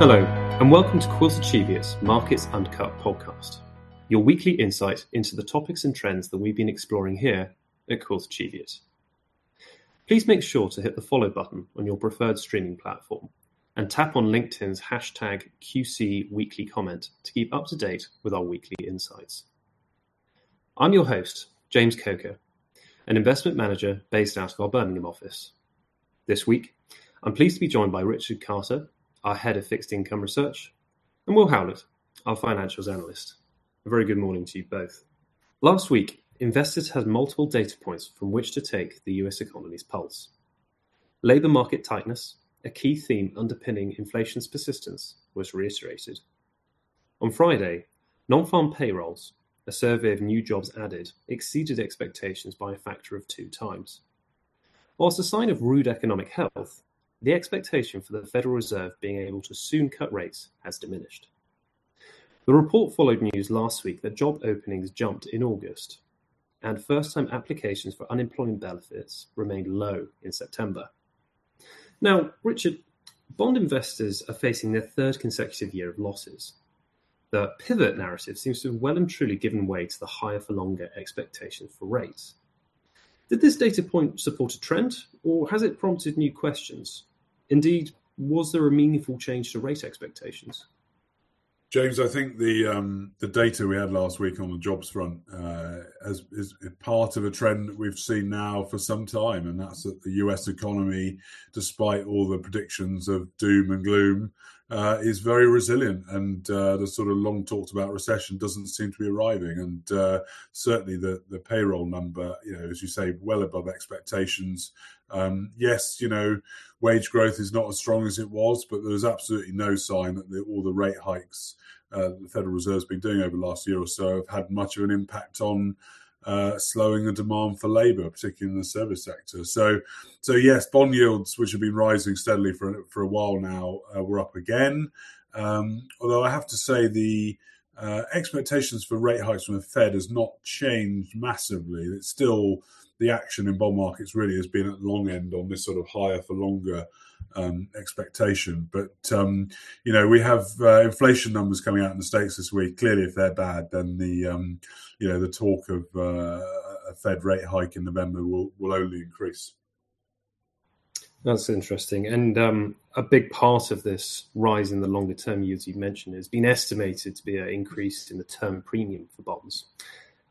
Hello, and welcome to Quilter Cheviot's Markets Uncut podcast, your weekly insight into the topics and trends that we've been exploring here at Quilter Cheviot. Please make sure to hit the follow button on your preferred streaming platform and tap on LinkedIn's hashtag QC Weekly comment to keep up to date with our weekly insights. I'm your host, James Coker, an investment manager based out of our Birmingham office. This week, I'm pleased to be joined by Richard Carter, our head of fixed income research, and Will Howlett, our financials analyst. A very good morning to you both. Last week, investors had multiple data points from which to take the US economy's pulse. Labour market tightness, a key theme underpinning inflation's persistence, was reiterated. On Friday, non farm payrolls, a survey of new jobs added, exceeded expectations by a factor of two times. Whilst a sign of rude economic health, the expectation for the Federal Reserve being able to soon cut rates has diminished. The report followed news last week that job openings jumped in August, and first time applications for unemployment benefits remained low in September. Now, Richard, bond investors are facing their third consecutive year of losses. The pivot narrative seems to have well and truly given way to the higher for longer expectations for rates. Did this data point support a trend, or has it prompted new questions? Indeed, was there a meaningful change to rate expectations? James, I think the um, the data we had last week on the jobs front uh, has, is part of a trend that we've seen now for some time, and that's that the U.S. economy, despite all the predictions of doom and gloom, uh, is very resilient, and uh, the sort of long talked about recession doesn't seem to be arriving. And uh, certainly the the payroll number, you know, as you say, well above expectations. Um, yes, you know, wage growth is not as strong as it was, but there's absolutely no sign that the, all the rate hikes uh, the Federal Reserve's been doing over the last year or so have had much of an impact on uh, slowing the demand for labour, particularly in the service sector. So, so yes, bond yields, which have been rising steadily for for a while now, uh, were up again. Um, although I have to say the uh, expectations for rate hikes from the Fed has not changed massively. It's still the action in bond markets really has been at the long end on this sort of higher for longer um, expectation. But um, you know, we have uh, inflation numbers coming out in the states this week. Clearly, if they're bad, then the um, you know the talk of uh, a Fed rate hike in November will will only increase. That's interesting. And um, a big part of this rise in the longer term yields you mentioned has been estimated to be an increase in the term premium for bonds.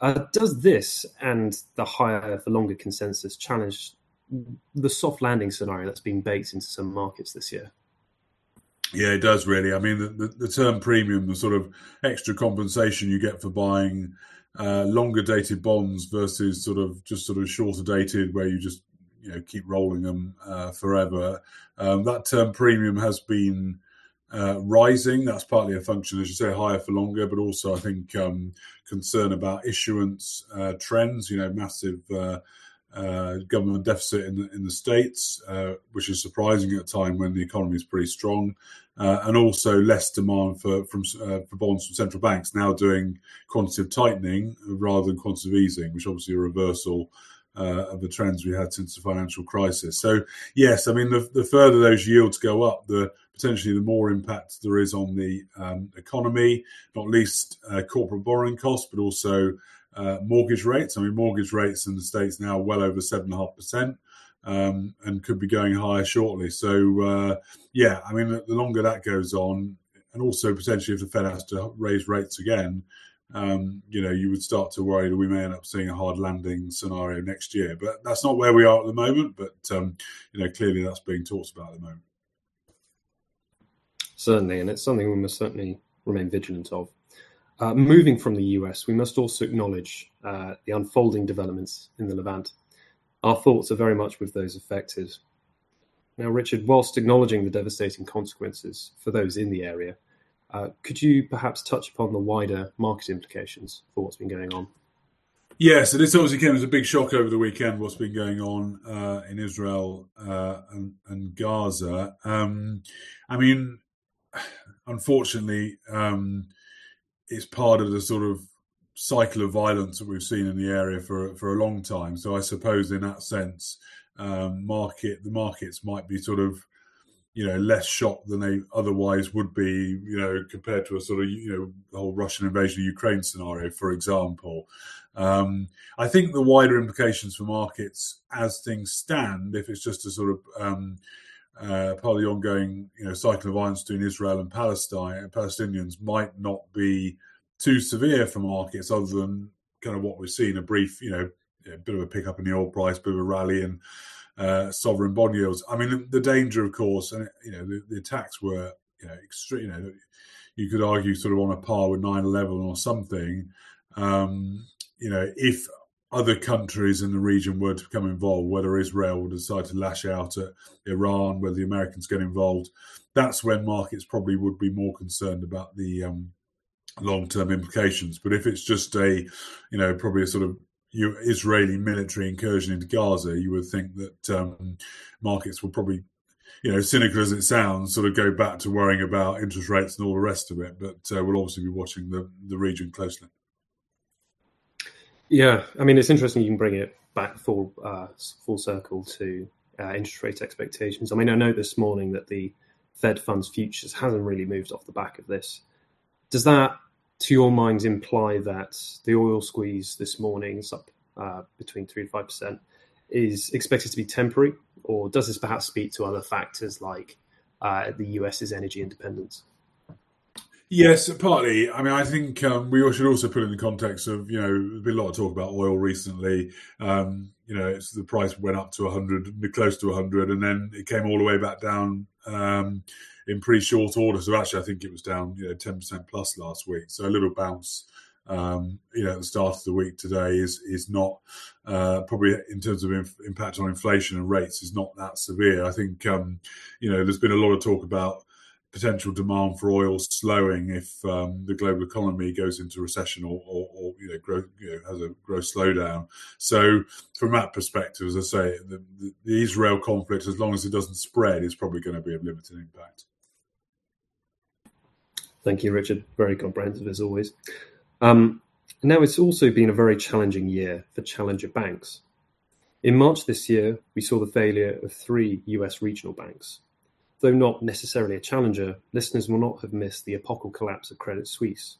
Uh, does this and the higher the longer consensus challenge the soft landing scenario that's been baked into some markets this year? Yeah, it does really. I mean, the, the, the term premium, the sort of extra compensation you get for buying uh, longer dated bonds versus sort of just sort of shorter dated, where you just you know keep rolling them uh, forever. Um, that term premium has been uh, rising. That's partly a function, as you say, higher for longer, but also I think um, concern about issuance uh, trends. You know, massive uh, uh, government deficit in the, in the states, uh, which is surprising at a time when the economy is pretty strong, uh, and also less demand for from for bonds from central banks now doing quantitative tightening rather than quantitative easing, which obviously a reversal uh, of the trends we had since the financial crisis. So yes, I mean the, the further those yields go up, the potentially the more impact there is on the um, economy, not least uh, corporate borrowing costs, but also uh, mortgage rates. I mean, mortgage rates in the states now well over seven and a half percent. Um, and could be going higher shortly. So, uh, yeah, I mean, the longer that goes on, and also potentially if the Fed has to raise rates again, um, you know, you would start to worry that we may end up seeing a hard landing scenario next year. But that's not where we are at the moment. But um, you know, clearly that's being talked about at the moment. Certainly, and it's something we must certainly remain vigilant of. Uh, moving from the US, we must also acknowledge uh, the unfolding developments in the Levant. Our thoughts are very much with those affected. Now, Richard, whilst acknowledging the devastating consequences for those in the area, uh, could you perhaps touch upon the wider market implications for what's been going on? Yes, so this obviously came as a big shock over the weekend. What's been going on uh, in Israel uh, and, and, Gaza? Um, I mean, unfortunately, um, it's part of the sort of cycle of violence that we've seen in the area for for a long time. So I suppose, in that sense, um, market the markets might be sort of you know less shocked than they otherwise would be you know compared to a sort of you know whole Russian invasion of Ukraine scenario for example um, I think the wider implications for markets as things stand if it's just a sort of um, uh, part of the ongoing you know cycle of violence between Israel and Palestine and Palestinians might not be too severe for markets other than kind of what we've seen a brief you know a bit of a pickup in the oil price bit of a rally and uh, sovereign bond yields. I mean, the, the, danger, of course, and you know, the, the attacks were you know extreme. You know, you could argue sort of on a par with 9-11 or something. Um, you know, if other countries in the region were to become involved, whether Israel would decide to lash out at Iran, whether the Americans get involved, that's when markets probably would be more concerned about the um, long-term implications. But if it's just a, you know, probably a sort of Israeli military incursion into Gaza, you would think that um, markets will probably, you know, cynical as it sounds, sort of go back to worrying about interest rates and all the rest of it. But uh, we'll obviously be watching the, the region closely. Yeah, I mean, it's interesting you can bring it back full uh, full circle to uh, interest rate expectations. I mean, I know this morning that the Fed funds futures hasn't really moved off the back of this. Does that to your mind imply that the oil squeeze this morning is up uh, between three and five percent is expected to be temporary, or does this perhaps speak to other factors like uh, the US's energy independence? Yes, partly. I mean, I think um, we should also put in the context of you know there's been a lot of talk about oil recently. Um, you know, it's, the price went up to 100, close to 100, and then it came all the way back down. Um, in pretty short order. So actually, I think it was down, you know, ten percent plus last week. So a little bounce, um, you know, at the start of the week today is is not uh, probably in terms of inf- impact on inflation and rates is not that severe. I think um, you know there's been a lot of talk about potential demand for oil slowing if um, the global economy goes into recession or, or, or you know, you know, has a growth slowdown. So, from that perspective, as I say, the, the, the Israel conflict, as long as it doesn't spread, is probably going to be of limited impact. Thank you, Richard. Very comprehensive as always. Um, now, it's also been a very challenging year for challenger banks. In March this year, we saw the failure of three US regional banks. Though not necessarily a challenger, listeners will not have missed the epochal collapse of Credit Suisse.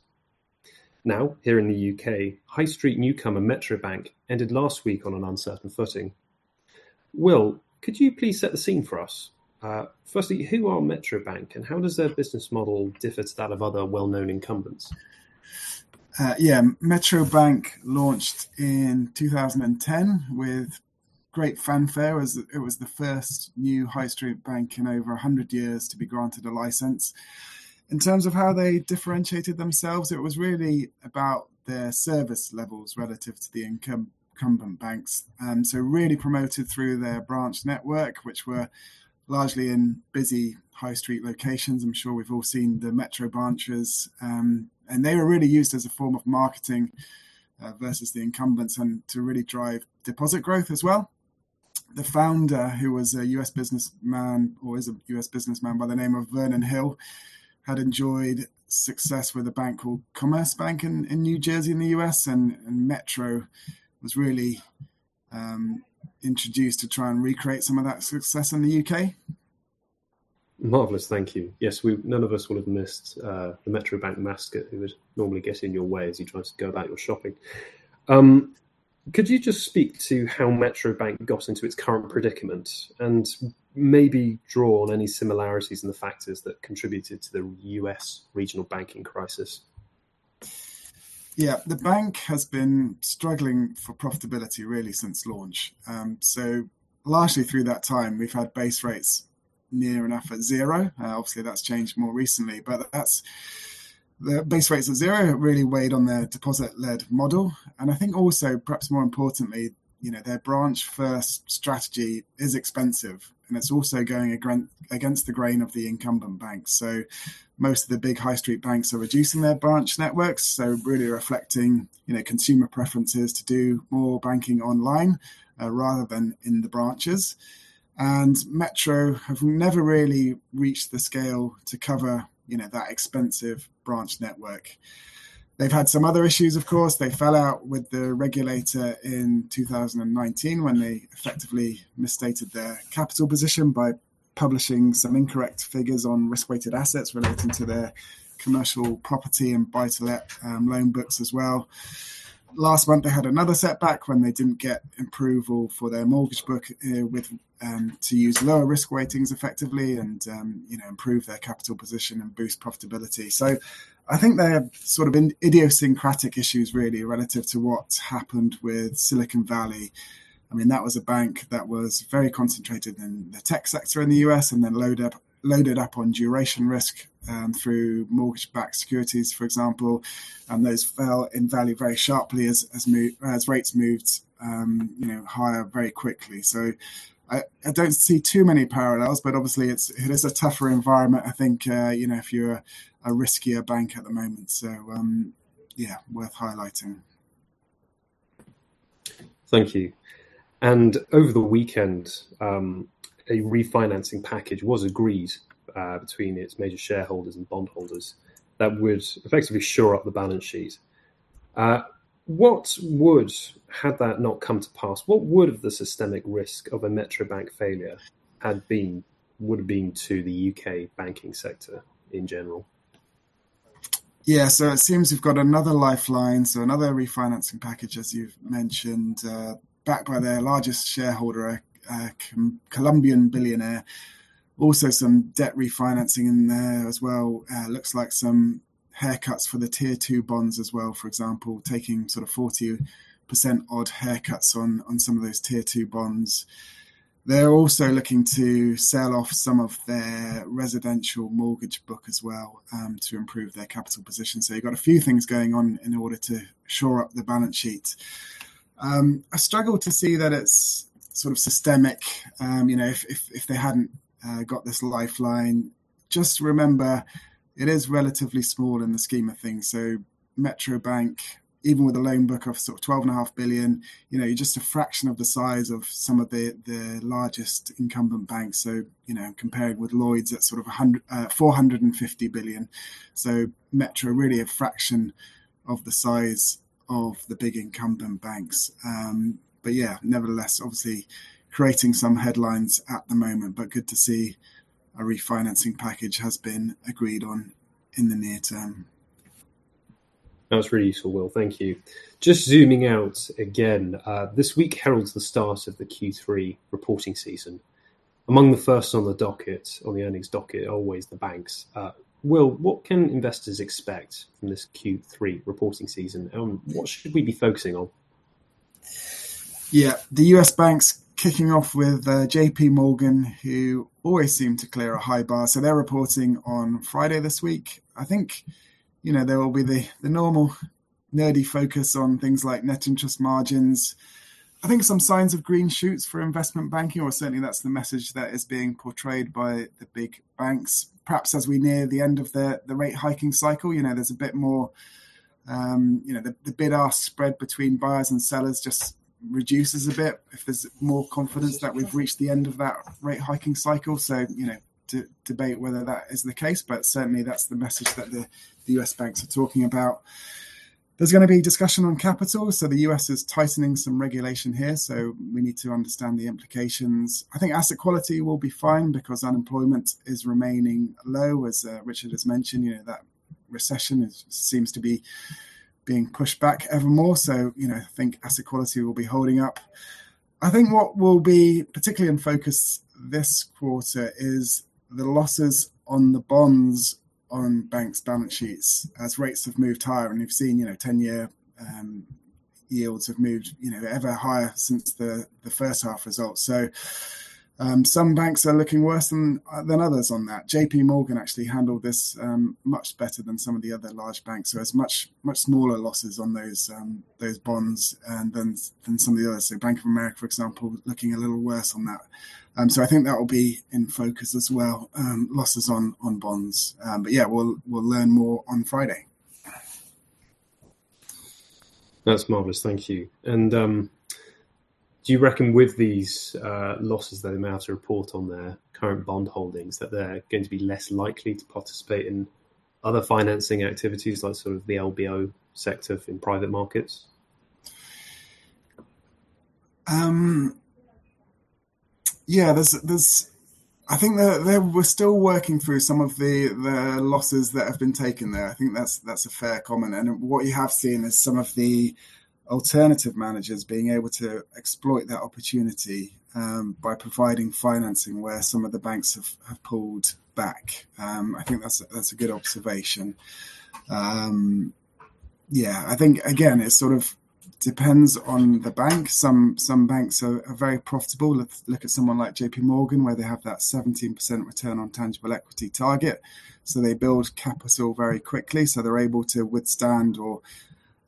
Now, here in the UK, high street newcomer Metro Bank ended last week on an uncertain footing. Will, could you please set the scene for us? Uh, firstly, who are Metro Bank and how does their business model differ to that of other well known incumbents? Uh, yeah, Metro Bank launched in 2010 with great fanfare as it was the first new high street bank in over 100 years to be granted a license. In terms of how they differentiated themselves, it was really about their service levels relative to the incumbent banks. Um, so, really promoted through their branch network, which were largely in busy high street locations. I'm sure we've all seen the metro branches, um, and they were really used as a form of marketing uh, versus the incumbents and to really drive deposit growth as well. The founder, who was a US businessman or is a US businessman by the name of Vernon Hill, had enjoyed success with a bank called Commerce Bank in, in New Jersey in the US, and, and Metro was really um, introduced to try and recreate some of that success in the UK? Marvelous, thank you. Yes, we none of us will have missed uh, the Metro Bank mascot who would normally get in your way as you try to go about your shopping. Um, could you just speak to how Metro Bank got into its current predicament and maybe draw on any similarities in the factors that contributed to the US regional banking crisis? Yeah, the bank has been struggling for profitability really since launch. Um, so, largely through that time, we've had base rates near enough at zero. Uh, obviously, that's changed more recently, but that's the base rates at zero really weighed on their deposit led model. And I think also, perhaps more importantly, you know, their branch first strategy is expensive and it's also going against the grain of the incumbent banks. So most of the big high street banks are reducing their branch networks, so really reflecting you know consumer preferences to do more banking online uh, rather than in the branches. And Metro have never really reached the scale to cover you know that expensive branch network. They've had some other issues, of course. They fell out with the regulator in 2019 when they effectively misstated their capital position by publishing some incorrect figures on risk-weighted assets relating to their commercial property and buy-to-let um, loan books as well. Last month, they had another setback when they didn't get approval for their mortgage book uh, with um, to use lower risk weightings effectively and um, you know improve their capital position and boost profitability. So I think they're sort of idiosyncratic issues really relative to what happened with Silicon Valley. I mean, that was a bank that was very concentrated in the tech sector in the US and then loaded up, loaded up on duration risk um, through mortgage-backed securities, for example, and those fell in value very sharply as as, as rates moved, um, you know, higher very quickly. So I, I, don't see too many parallels, but obviously it's it is a tougher environment. I think uh, you know if you're a, a, riskier bank at the moment, so um, yeah, worth highlighting. Thank you. And over the weekend, um, a refinancing package was agreed uh, between its major shareholders and bondholders that would effectively shore up the balance sheet. Uh, what would, had that not come to pass, what would the systemic risk of a Metro Bank failure had been, would have been to the UK banking sector in general? Yeah, so it seems we've got another lifeline, so another refinancing package, as you've mentioned, uh, backed by their largest shareholder, a Colombian billionaire. Also, some debt refinancing in there as well. Uh, looks like some haircuts for the tier two bonds as well, for example, taking sort of 40% odd haircuts on, on some of those tier two bonds. They're also looking to sell off some of their residential mortgage book as well um, to improve their capital position. So you've got a few things going on in order to shore up the balance sheet. Um, I struggle to see that it's sort of systemic. Um, you know, if, if, if they hadn't uh, got this lifeline, just remember it is relatively small in the scheme of things. So Metro Bank, even with a loan book of sort of twelve and a half billion, you know, you're just a fraction of the size of some of the the largest incumbent banks. So you know, compared with Lloyds at sort of 100, uh, 450 billion. So Metro really a fraction of the size of the big incumbent banks. Um, but yeah, nevertheless, obviously creating some headlines at the moment, but good to see a refinancing package has been agreed on in the near term. That was really useful, Will. Thank you. Just zooming out again, uh, this week heralds the start of the Q3 reporting season. Among the first on the docket, on the earnings docket, always the banks. Uh, Will, what can investors expect from this Q3 reporting season, and what should we be focusing on? Yeah, the US banks kicking off with uh, JP Morgan, who always seem to clear a high bar. So they're reporting on Friday this week. I think, you know, there will be the, the normal nerdy focus on things like net interest margins. I think some signs of green shoots for investment banking, or certainly that's the message that is being portrayed by the big banks. Perhaps as we near the end of the, the rate hiking cycle, you know, there's a bit more, um, you know, the, the bid ask spread between buyers and sellers just reduces a bit if there's more confidence that we've reached the end of that rate hiking cycle. So, you know, to debate whether that is the case, but certainly that's the message that the, the US banks are talking about. There's going to be discussion on capital. So the US is tightening some regulation here. So we need to understand the implications. I think asset quality will be fine because unemployment is remaining low, as uh, Richard has mentioned. You know, that recession is, seems to be being pushed back ever more. So, you know, I think asset quality will be holding up. I think what will be particularly in focus this quarter is the losses on the bonds on banks' balance sheets as rates have moved higher. And you've seen, you know, 10 year um, yields have moved, you know, ever higher since the, the first half results. So, um, some banks are looking worse than than others on that. J.P. Morgan actually handled this um, much better than some of the other large banks. So it's much much smaller losses on those um, those bonds and than than some of the others. So Bank of America, for example, looking a little worse on that. Um, so I think that will be in focus as well. Um, losses on on bonds. Um, but yeah, we'll we'll learn more on Friday. That's marvelous. Thank you. And do you reckon with these uh, losses that they may have to report on their current bond holdings that they're going to be less likely to participate in other financing activities like sort of the LBO sector in private markets? Um, yeah, there's there's I think that they we're still working through some of the, the losses that have been taken there. I think that's that's a fair comment. And what you have seen is some of the alternative managers being able to exploit that opportunity um, by providing financing where some of the banks have, have pulled back. Um, I think that's that's a good observation. Um, yeah, I think again it sort of depends on the bank. Some some banks are, are very profitable. Let's look at someone like J.P. Morgan, where they have that 17% return on tangible equity target. So they build capital very quickly, so they're able to withstand or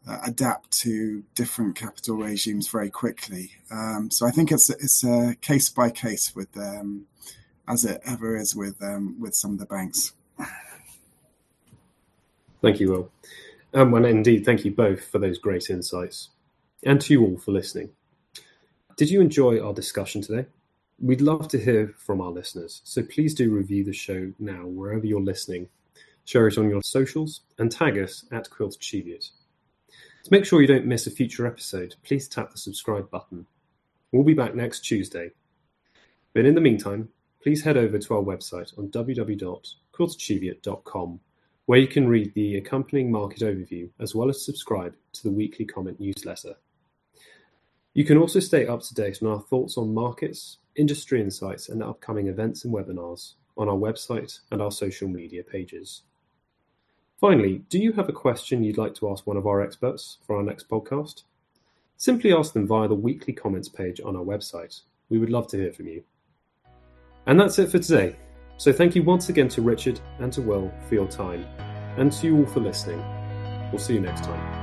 uh, adapt to different capital regimes very quickly. Um, so I think it's it's a case by case with um, as it ever is with um, with some of the banks. Thank you, Will. Um, and indeed, thank you both for those great insights, and to you all for listening. Did you enjoy our discussion today? We'd love to hear from our listeners, so please do review the show now wherever you're listening. Share it on your socials and tag us at Quilter Cheviot. To make sure you don't miss a future episode, please tap the subscribe button. We'll be back next Tuesday. But in the meantime, please head over to our website on www.quiltercheviot.com where you can read the accompanying market overview as well as subscribe to the weekly comment newsletter. You can also stay up to date on our thoughts on markets, industry insights, and upcoming events and webinars on our website and our social media pages. Finally, do you have a question you'd like to ask one of our experts for our next podcast? Simply ask them via the weekly comments page on our website. We would love to hear from you. And that's it for today. So thank you once again to Richard and to Will for your time, and to you all for listening. We'll see you next time.